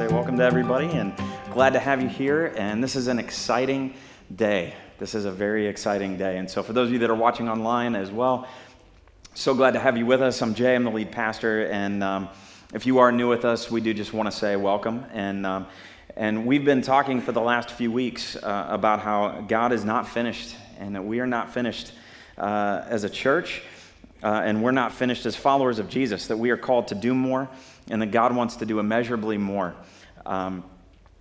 say welcome to everybody and glad to have you here. And this is an exciting day. This is a very exciting day. And so, for those of you that are watching online as well, so glad to have you with us. I'm Jay, I'm the lead pastor. And um, if you are new with us, we do just want to say welcome. And, um, and we've been talking for the last few weeks uh, about how God is not finished and that we are not finished uh, as a church. Uh, and we're not finished as followers of Jesus, that we are called to do more and that God wants to do immeasurably more um,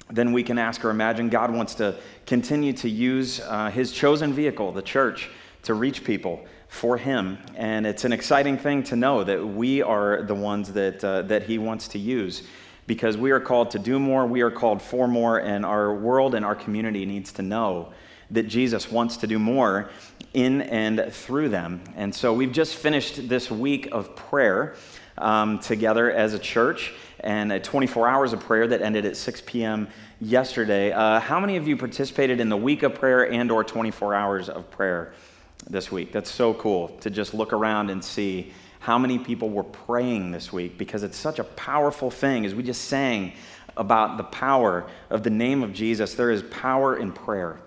than we can ask or imagine. God wants to continue to use uh, His chosen vehicle, the church, to reach people for Him. And it's an exciting thing to know that we are the ones that, uh, that He wants to use because we are called to do more, we are called for more, and our world and our community needs to know that Jesus wants to do more in and through them. And so we've just finished this week of prayer um, together as a church and a 24 hours of prayer that ended at 6 p.m. yesterday. Uh, how many of you participated in the week of prayer and or 24 hours of prayer this week? That's so cool to just look around and see how many people were praying this week because it's such a powerful thing as we just sang about the power of the name of Jesus. There is power in prayer.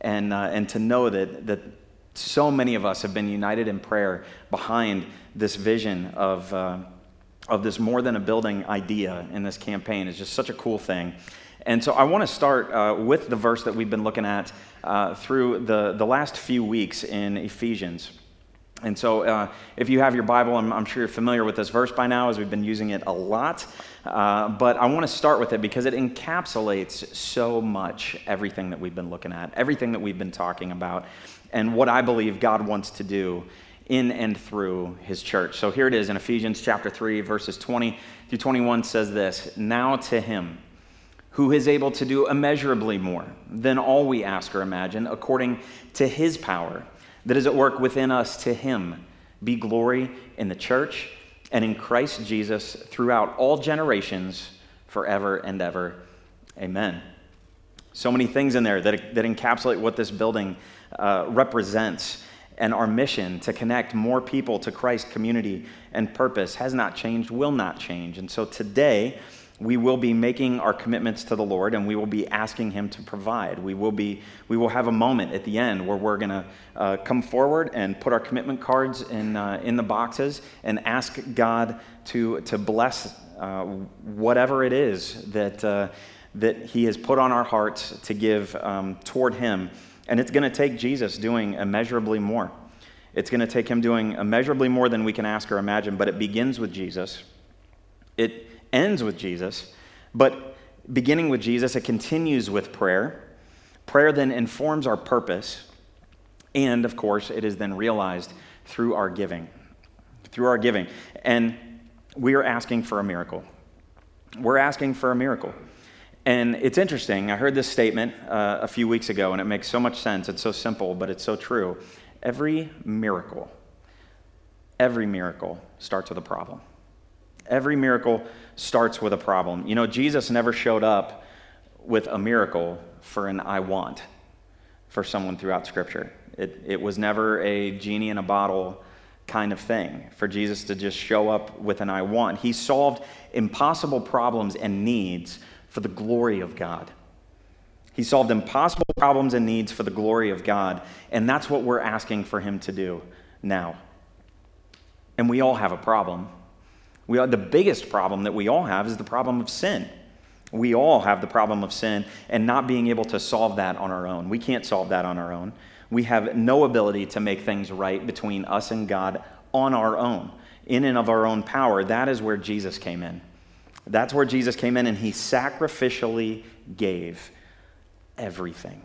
And, uh, and to know that, that so many of us have been united in prayer behind this vision of, uh, of this more than a building idea in this campaign is just such a cool thing. And so I want to start uh, with the verse that we've been looking at uh, through the, the last few weeks in Ephesians. And so, uh, if you have your Bible, I'm, I'm, sure you're familiar with this verse by now, as we've been using it a lot. Uh, but I want to start with it because it encapsulates so much everything that we've been looking at, everything that we've been talking about, and what I believe God wants to do in and through his church. So here it is in Ephesians chapter 3, verses 20 through 21 says this Now to him who is able to do immeasurably more than all we ask or imagine, according to his power that is at work within us, to him be glory in the church and in Christ Jesus throughout all generations, forever and ever. Amen. So many things in there that, that encapsulate what this building uh, represents. And our mission to connect more people to Christ community and purpose has not changed, will not change. And so today, we will be making our commitments to the Lord and we will be asking Him to provide. We will, be, we will have a moment at the end where we're going to uh, come forward and put our commitment cards in, uh, in the boxes and ask God to, to bless uh, whatever it is that, uh, that He has put on our hearts to give um, toward Him. And it's going to take Jesus doing immeasurably more. It's going to take Him doing immeasurably more than we can ask or imagine, but it begins with Jesus. It ends with Jesus, but beginning with Jesus, it continues with prayer. Prayer then informs our purpose, and of course, it is then realized through our giving. Through our giving. And we are asking for a miracle. We're asking for a miracle. And it's interesting. I heard this statement uh, a few weeks ago, and it makes so much sense. It's so simple, but it's so true. Every miracle, every miracle starts with a problem. Every miracle starts with a problem. You know, Jesus never showed up with a miracle for an I want for someone throughout Scripture. It, it was never a genie in a bottle kind of thing for Jesus to just show up with an I want. He solved impossible problems and needs for the glory of God. He solved impossible problems and needs for the glory of God. And that's what we're asking for him to do now. And we all have a problem. We are, the biggest problem that we all have is the problem of sin. We all have the problem of sin and not being able to solve that on our own. We can't solve that on our own. We have no ability to make things right between us and God on our own, in and of our own power. That is where Jesus came in. That's where Jesus came in and he sacrificially gave everything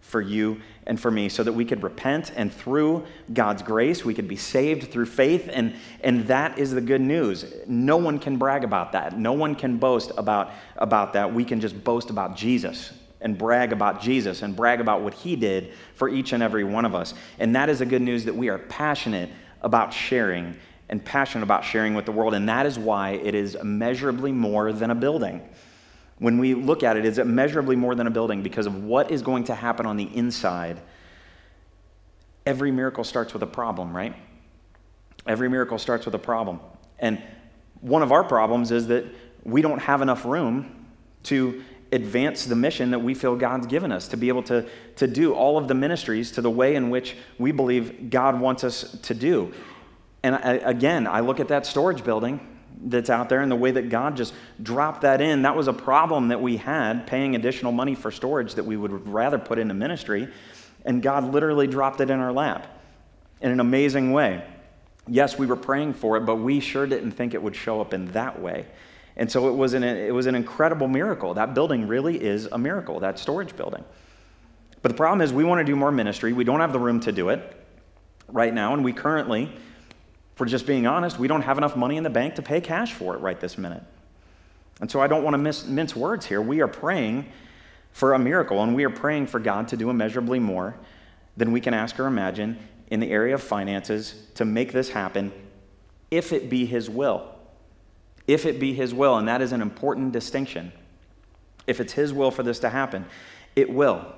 for you and for me so that we could repent and through God's grace we could be saved through faith and and that is the good news. No one can brag about that. No one can boast about about that. We can just boast about Jesus and brag about Jesus and brag about what he did for each and every one of us. And that is the good news that we are passionate about sharing and passionate about sharing with the world and that is why it is immeasurably more than a building when we look at it, is immeasurably more than a building because of what is going to happen on the inside. Every miracle starts with a problem, right? Every miracle starts with a problem. And one of our problems is that we don't have enough room to advance the mission that we feel God's given us, to be able to, to do all of the ministries to the way in which we believe God wants us to do. And I, again, I look at that storage building that's out there and the way that God just dropped that in. That was a problem that we had, paying additional money for storage that we would rather put into ministry. And God literally dropped it in our lap in an amazing way. Yes, we were praying for it, but we sure didn't think it would show up in that way. And so it was an, it was an incredible miracle. That building really is a miracle, that storage building. But the problem is, we want to do more ministry. We don't have the room to do it right now, and we currently, for just being honest, we don't have enough money in the bank to pay cash for it right this minute. And so I don't want to miss, mince words here. We are praying for a miracle, and we are praying for God to do immeasurably more than we can ask or imagine in the area of finances to make this happen if it be His will. If it be His will, and that is an important distinction. If it's His will for this to happen, it will.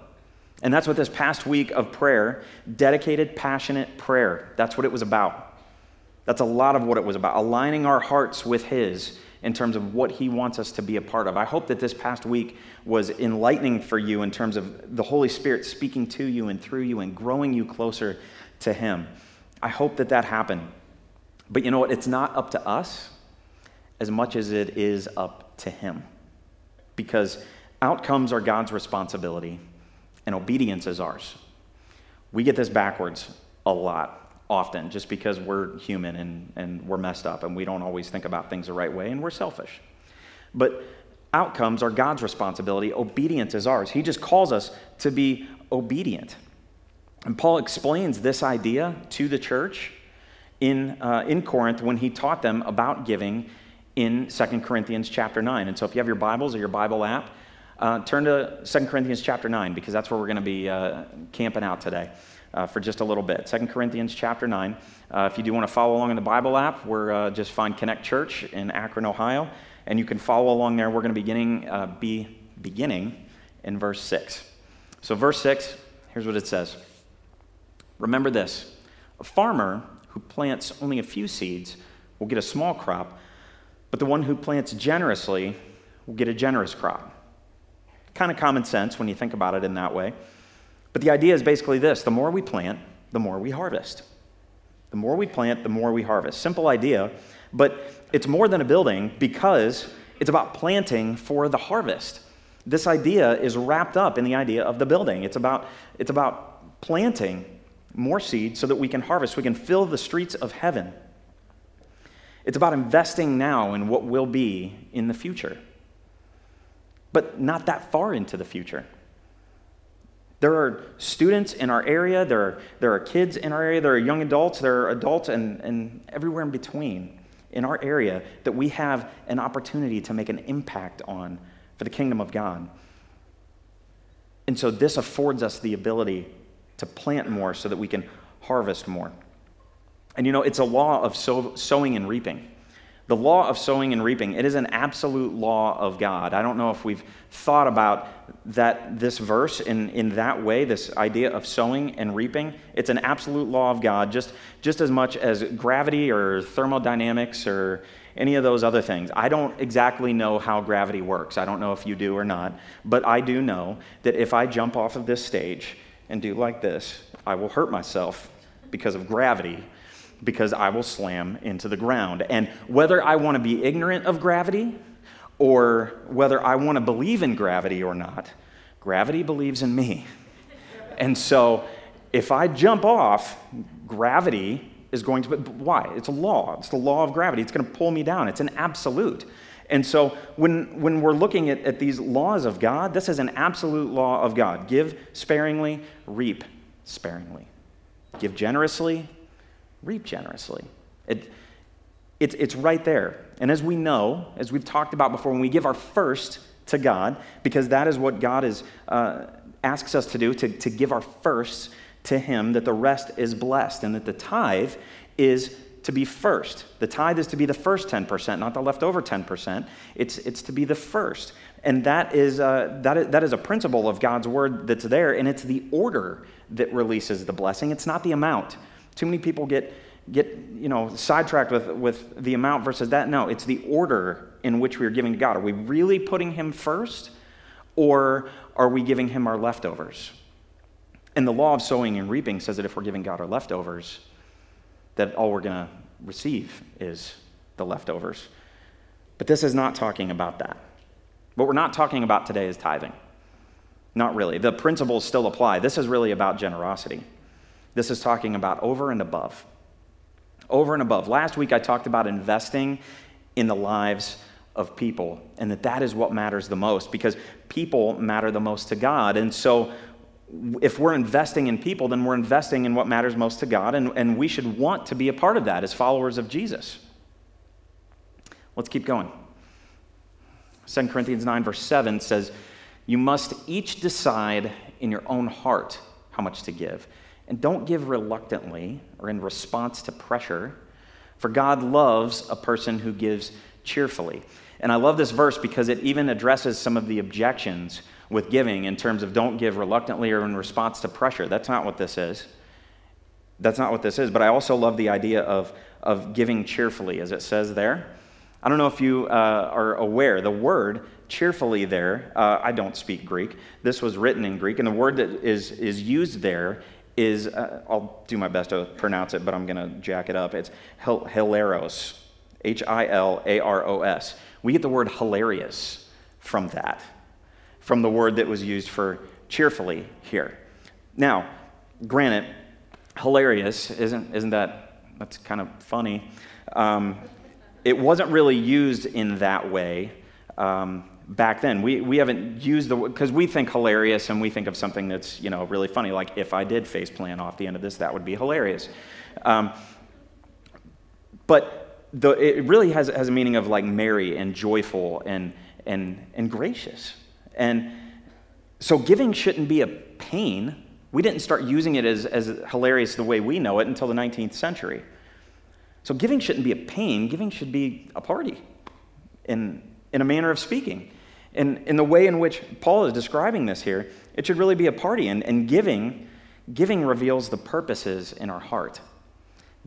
And that's what this past week of prayer, dedicated, passionate prayer, that's what it was about. That's a lot of what it was about, aligning our hearts with His in terms of what He wants us to be a part of. I hope that this past week was enlightening for you in terms of the Holy Spirit speaking to you and through you and growing you closer to Him. I hope that that happened. But you know what? It's not up to us as much as it is up to Him. Because outcomes are God's responsibility and obedience is ours. We get this backwards a lot often just because we're human and, and we're messed up and we don't always think about things the right way and we're selfish. But outcomes are God's responsibility, obedience is ours. He just calls us to be obedient. And Paul explains this idea to the church in, uh, in Corinth when he taught them about giving in 2 Corinthians chapter 9. And so if you have your Bibles or your Bible app, uh, turn to 2 Corinthians chapter 9 because that's where we're going to be uh, camping out today uh, for just a little bit. 2 Corinthians chapter 9. Uh, if you do want to follow along in the Bible app, we're uh, just find Connect Church in Akron, Ohio, and you can follow along there. We're going to be beginning, uh, be beginning in verse 6. So, verse 6, here's what it says. Remember this a farmer who plants only a few seeds will get a small crop, but the one who plants generously will get a generous crop. Kind of common sense when you think about it in that way. But the idea is basically this the more we plant, the more we harvest. The more we plant, the more we harvest. Simple idea, but it's more than a building because it's about planting for the harvest. This idea is wrapped up in the idea of the building. It's about, it's about planting more seed so that we can harvest, we can fill the streets of heaven. It's about investing now in what will be in the future, but not that far into the future. There are students in our area, there are, there are kids in our area, there are young adults, there are adults, and, and everywhere in between in our area that we have an opportunity to make an impact on for the kingdom of God. And so this affords us the ability to plant more so that we can harvest more. And you know, it's a law of sow, sowing and reaping. The law of sowing and reaping, it is an absolute law of God. I don't know if we've thought about that this verse in, in that way, this idea of sowing and reaping. It's an absolute law of God, just, just as much as gravity or thermodynamics or any of those other things. I don't exactly know how gravity works. I don't know if you do or not, but I do know that if I jump off of this stage and do like this, I will hurt myself because of gravity, because I will slam into the ground. And whether I want to be ignorant of gravity or whether I want to believe in gravity or not, gravity believes in me. And so if I jump off, gravity is going to, why? It's a law. It's the law of gravity. It's going to pull me down. It's an absolute. And so when, when we're looking at, at these laws of God, this is an absolute law of God. Give sparingly, reap sparingly. Give generously, reap generously. It, it, it's right there. And as we know, as we've talked about before, when we give our first to God, because that is what God is, uh, asks us to do, to, to give our first to Him, that the rest is blessed, and that the tithe is to be first. The tithe is to be the first 10%, not the leftover 10%. It's, it's to be the first. And that is, uh, that, is, that is a principle of God's word that's there, and it's the order that releases the blessing. It's not the amount. Too many people get, get you know, sidetracked with, with the amount versus that. No, it's the order in which we are giving to God. Are we really putting Him first, or are we giving Him our leftovers? And the law of sowing and reaping says that if we're giving God our leftovers, that all we're going to receive is the leftovers. But this is not talking about that. What we're not talking about today is tithing. Not really. The principles still apply. This is really about generosity. This is talking about over and above. Over and above. Last week I talked about investing in the lives of people and that that is what matters the most because people matter the most to God. And so if we're investing in people, then we're investing in what matters most to God, and, and we should want to be a part of that as followers of Jesus. Let's keep going. 2 Corinthians 9, verse 7 says, You must each decide in your own heart how much to give. And don't give reluctantly or in response to pressure, for God loves a person who gives cheerfully. And I love this verse because it even addresses some of the objections with giving in terms of don't give reluctantly or in response to pressure. That's not what this is. That's not what this is. But I also love the idea of, of giving cheerfully, as it says there. I don't know if you uh, are aware, the word cheerfully there, uh, I don't speak Greek. This was written in Greek, and the word that is, is used there is, uh, I'll do my best to pronounce it, but I'm going to jack it up. It's hilaros, H I L A R O S. We get the word hilarious from that from the word that was used for cheerfully here. Now, granted, hilarious, isn't, isn't that, that's kind of funny. Um, it wasn't really used in that way um, back then. We, we haven't used the because we think hilarious and we think of something that's, you know, really funny. Like if I did face plan off the end of this, that would be hilarious. Um, but the, it really has, has a meaning of like merry and joyful and, and, and gracious. And so giving shouldn't be a pain. We didn't start using it as, as hilarious the way we know it until the 19th century. So giving shouldn't be a pain, giving should be a party in, in a manner of speaking. And in the way in which Paul is describing this here, it should really be a party. And, and giving, giving reveals the purposes in our heart.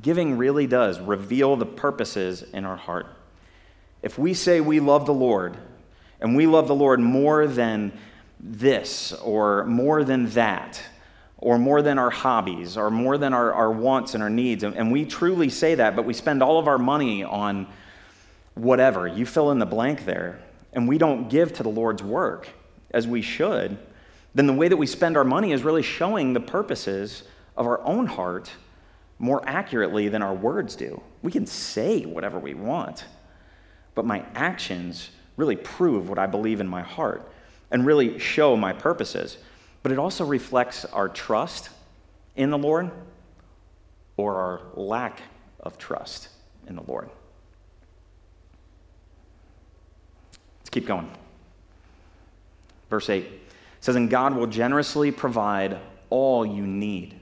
Giving really does reveal the purposes in our heart. If we say we love the Lord, and we love the Lord more than this or more than that or more than our hobbies or more than our, our wants and our needs. And, and we truly say that, but we spend all of our money on whatever. You fill in the blank there. And we don't give to the Lord's work as we should. Then the way that we spend our money is really showing the purposes of our own heart more accurately than our words do. We can say whatever we want, but my actions really prove what I believe in my heart and really show my purposes. But it also reflects our trust in the Lord or our lack of trust in the Lord. Keep going. Verse 8 says, And God will generously provide all you need.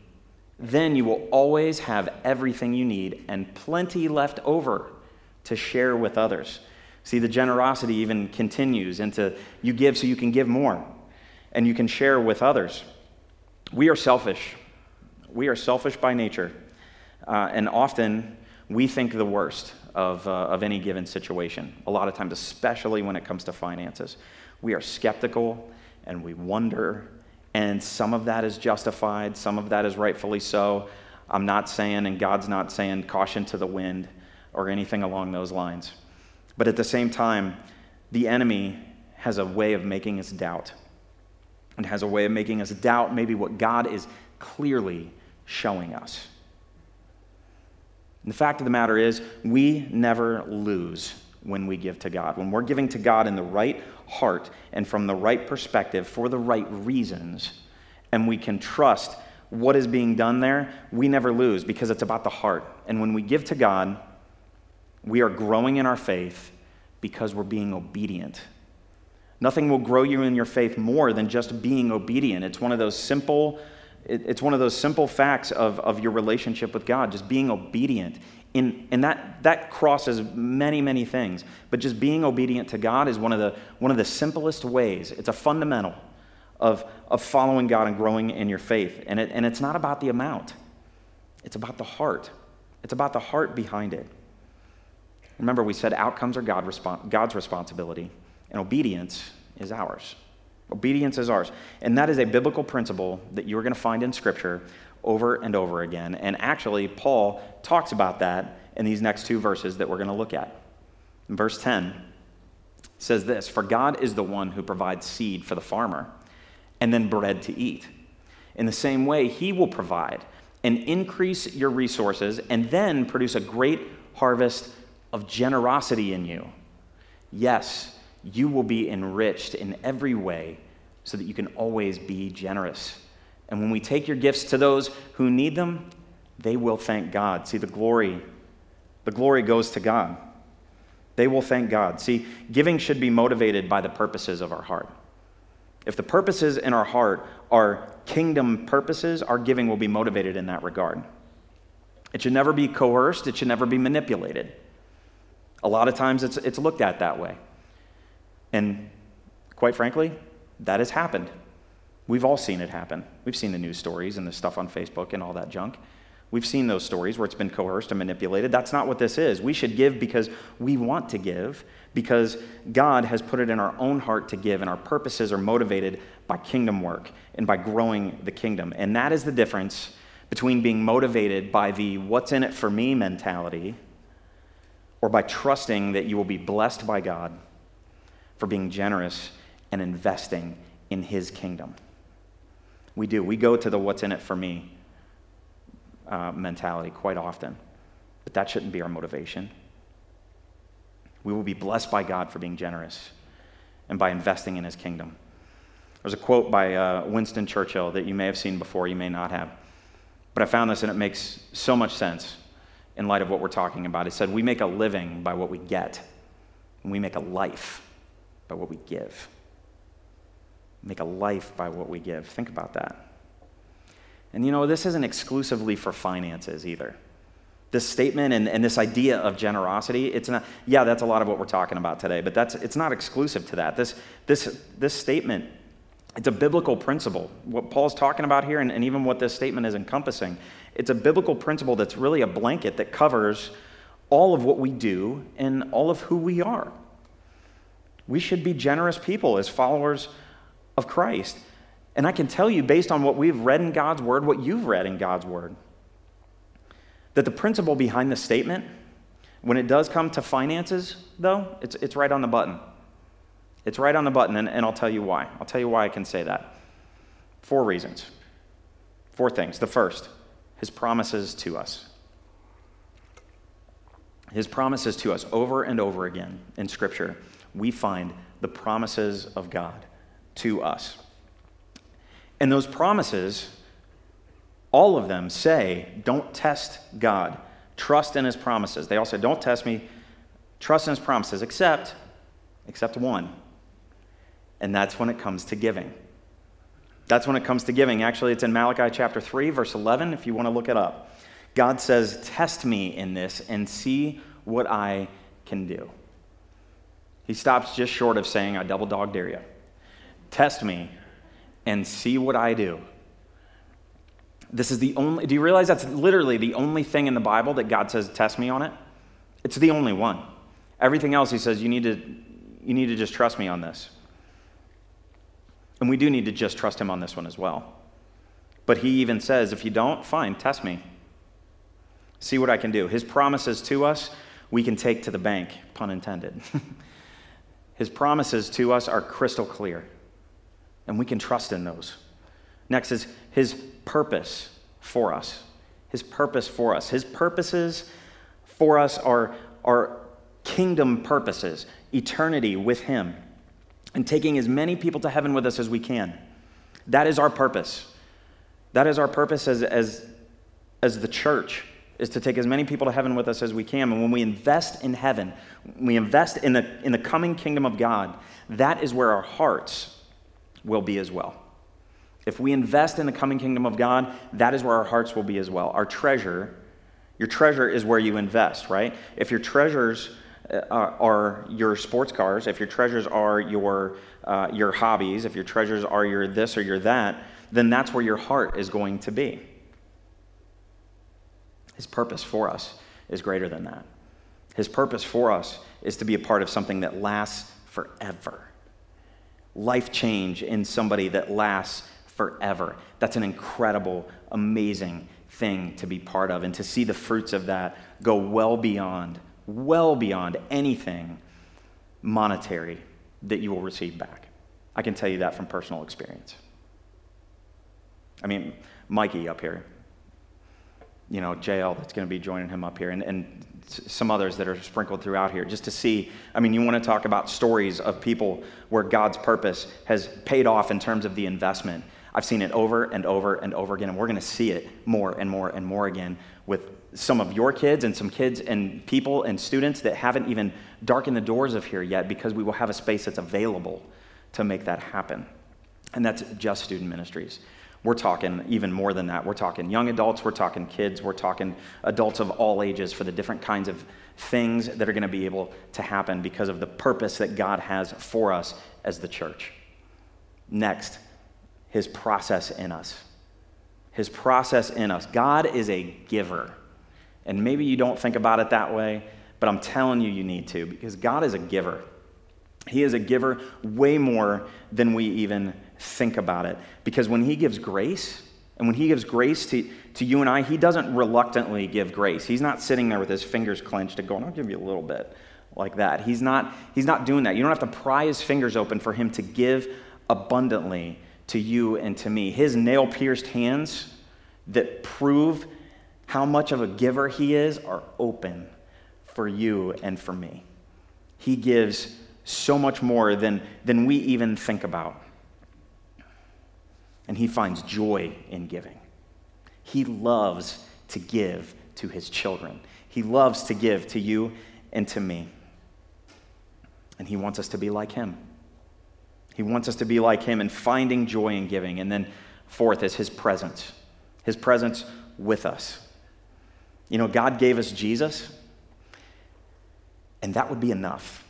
Then you will always have everything you need and plenty left over to share with others. See, the generosity even continues into you give so you can give more and you can share with others. We are selfish. We are selfish by nature. Uh, and often we think the worst of, uh, of any given situation. A lot of times, especially when it comes to finances. We are skeptical and we wonder, and some of that is justified, some of that is rightfully so. I'm not saying, and God's not saying, caution to the wind or anything along those lines. But at the same time, the enemy has a way of making us doubt. And has a way of making us doubt maybe what God is clearly showing us. And the fact of the matter is, we never lose when we give to God. When we're giving to God in the right heart and from the right perspective for the right reasons, and we can trust what is being done there, we never lose because it's about the heart. And when we give to God, we are growing in our faith because we're being obedient. Nothing will grow you in your faith more than just being obedient. It's one of those simple, it's one of those simple facts of, of your relationship with God, just being obedient. In, and that, that crosses many, many things. But just being obedient to God is one of the, one of the simplest ways. It's a fundamental of, of following God and growing in your faith. And, it, and it's not about the amount, it's about the heart. It's about the heart behind it. Remember, we said outcomes are God God's responsibility, and obedience is ours. Obedience is ours. And that is a biblical principle that you're going to find in Scripture over and over again. And actually, Paul talks about that in these next two verses that we're going to look at. In verse 10 says this For God is the one who provides seed for the farmer and then bread to eat. In the same way, he will provide and increase your resources and then produce a great harvest of generosity in you. Yes, you will be enriched in every way so that you can always be generous. And when we take your gifts to those who need them, they will thank God. See, the glory, the glory goes to God. They will thank God. See, giving should be motivated by the purposes of our heart. If the purposes in our heart are kingdom purposes, our giving will be motivated in that regard. It should never be coerced, it should never be manipulated. A lot of times it's, it's looked at that way. And quite frankly, that has happened. We've all seen it happen. We've seen the news stories and the stuff on Facebook and all that junk. We've seen those stories where it's been coerced and manipulated. That's not what this is. We should give because we want to give, because God has put it in our own heart to give, and our purposes are motivated by kingdom work and by growing the kingdom. And that is the difference between being motivated by the what's in it for me mentality or by trusting that you will be blessed by God for being generous and investing in His kingdom. We do. We go to the what's in it for me uh, mentality quite often, but that shouldn't be our motivation. We will be blessed by God for being generous and by investing in His kingdom. There's a quote by uh, Winston Churchill that you may have seen before, you may not have. But I found this and it makes so much sense in light of what we're talking about. He said, We make a living by what we get, and we make a life by what we give. Make a life by what we give. Think about that. And you know, this isn't exclusively for finances either. This statement and, and this idea of generosity, it's not, yeah, that's a lot of what we're talking about today, but that's, it's not exclusive to that. This, this, this statement, it's a biblical principle. What Paul's talking about here, and, and even what this statement is encompassing, it's a biblical principle that's really a blanket that covers all of what we do and all of who we are. We should be generous people as followers of Christ. And I can tell you, based on what we've read in God's Word, what you've read in God's Word, that the principle behind the statement, when it does come to finances, though, it's, it's right on the button. It's right on the button, and, and I'll tell you why. I'll tell you why I can say that. Four reasons. Four things. The first, his promises to us. His promises to us over and over again in Scripture, we find the promises of God to us. And those promises, all of them say, don't test God. Trust in his promises. They all say, don't test me. Trust in his promises, except, except one. And that's when it comes to giving. That's when it comes to giving. Actually, it's in Malachi chapter 3, verse 11, if you want to look it up. God says, Test me in this and see what I can do. He stops just short of saying, I double dog dare you. Test me and see what I do. This is the only, do you realize that's literally the only thing in the Bible that God says, test me on it? It's the only one. Everything else, he says, you need to, you need to just trust me on this. And we do need to just trust him on this one as well. But he even says, if you don't, fine, test me. See what I can do. His promises to us, we can take to the bank, pun intended. His promises to us are crystal clear and we can trust in those. Next is his purpose for us. His purpose for us. His purposes for us are, are kingdom purposes, eternity with him, and taking as many people to heaven with us as we can. That is our purpose. That is our purpose as, as, as the church, is to take as many people to heaven with us as we can. And when we invest in heaven, we invest in the, in the coming kingdom of God, that is where our hearts will be as well. If we invest in the coming kingdom of God, that is where our hearts will be as well. Our treasure, your treasure is where you invest, right? If your treasures uh, are your sports cars, if your treasures are your, uh, your hobbies, if your treasures are your this or your that, then that's where your heart is going to be. His purpose for us is greater than that. His purpose for us is to be a part of something that lasts forever. Life change in somebody that lasts forever. That's an incredible, amazing thing to be part of and to see the fruits of that go well beyond, well beyond anything monetary that you will receive back. I can tell you that from personal experience. I mean, Mikey up here, you know, JL that's going to be joining him up here, and, and some others that are sprinkled throughout here, just to see. I mean, you want to talk about stories of people where God's purpose has paid off in terms of the investment. I've seen it over and over and over again, and we're going to see it more and more and more again with some of your kids and some kids and people and students that haven't even darkened the doors of here yet because we will have a space that's available to make that happen. And that's just student ministries. We're talking even more than that. We're talking young adults, we're talking kids, we're talking adults of all ages for the different kinds of things that are going to be able to happen because of the purpose that God has for us as the church. Next, his process in us. His process in us. God is a giver. And maybe you don't think about it that way, but I'm telling you, you need to because God is a giver. He is a giver way more than we even think about it. Because when He gives grace, and when He gives grace to, to you and I, He doesn't reluctantly give grace. He's not sitting there with His fingers clenched and going, I'll give you a little bit like that. He's not, he's not doing that. You don't have to pry His fingers open for Him to give abundantly to you and to me. His nail pierced hands that prove how much of a giver He is are open for you and for me. He gives so much more than, than we even think about. And he finds joy in giving. He loves to give to his children. He loves to give to you and to me. And he wants us to be like him. He wants us to be like him in finding joy in giving. And then, fourth, is his presence his presence with us. You know, God gave us Jesus, and that would be enough.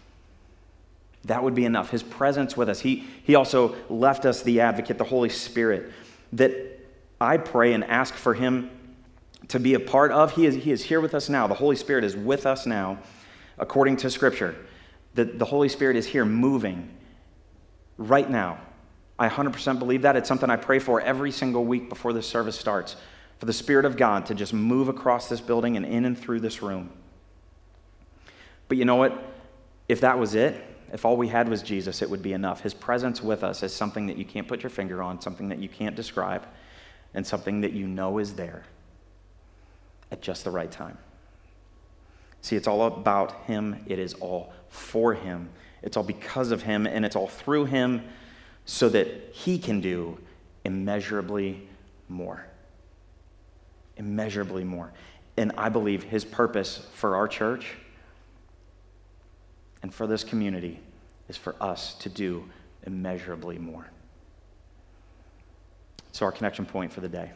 That would be enough. His presence with us. He, he also left us the advocate, the Holy Spirit, that I pray and ask for him to be a part of. He is, he is here with us now. The Holy Spirit is with us now, according to Scripture. That the Holy Spirit is here moving right now. I 100% believe that. It's something I pray for every single week before this service starts for the Spirit of God to just move across this building and in and through this room. But you know what? If that was it, if all we had was Jesus, it would be enough. His presence with us is something that you can't put your finger on, something that you can't describe, and something that you know is there at just the right time. See, it's all about Him, it is all for Him, it's all because of Him, and it's all through Him so that He can do immeasurably more. Immeasurably more. And I believe His purpose for our church and for this community is for us to do immeasurably more. So, our connection point for the day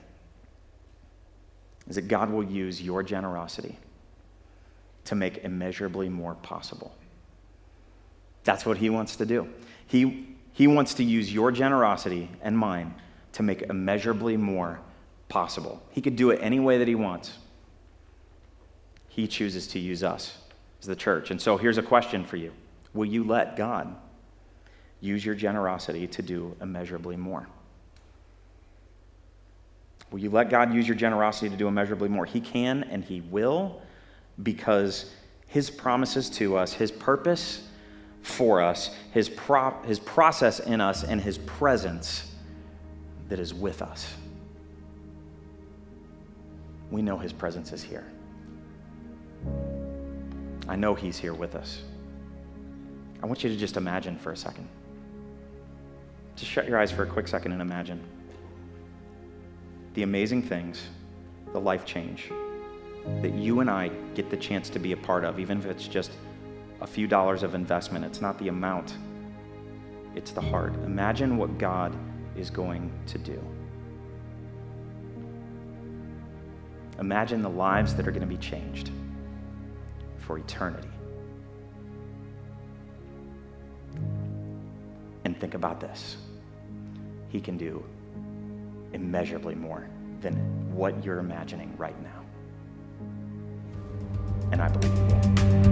is that God will use your generosity to make immeasurably more possible. That's what He wants to do. He, he wants to use your generosity and mine to make immeasurably more possible. He could do it any way that He wants. He chooses to use us as the church. And so here's a question for you Will you let God use your generosity to do immeasurably more? Will you let God use your generosity to do immeasurably more? He can and He will because His promises to us, His purpose for us, His, pro- his process in us, and His presence that is with us. We know His presence is here. I know He's here with us. I want you to just imagine for a second. Just shut your eyes for a quick second and imagine the amazing things, the life change that you and I get the chance to be a part of, even if it's just a few dollars of investment. It's not the amount, it's the heart. Imagine what God is going to do. Imagine the lives that are going to be changed for eternity. And think about this He can do immeasurably more than what you're imagining right now. And I believe He will.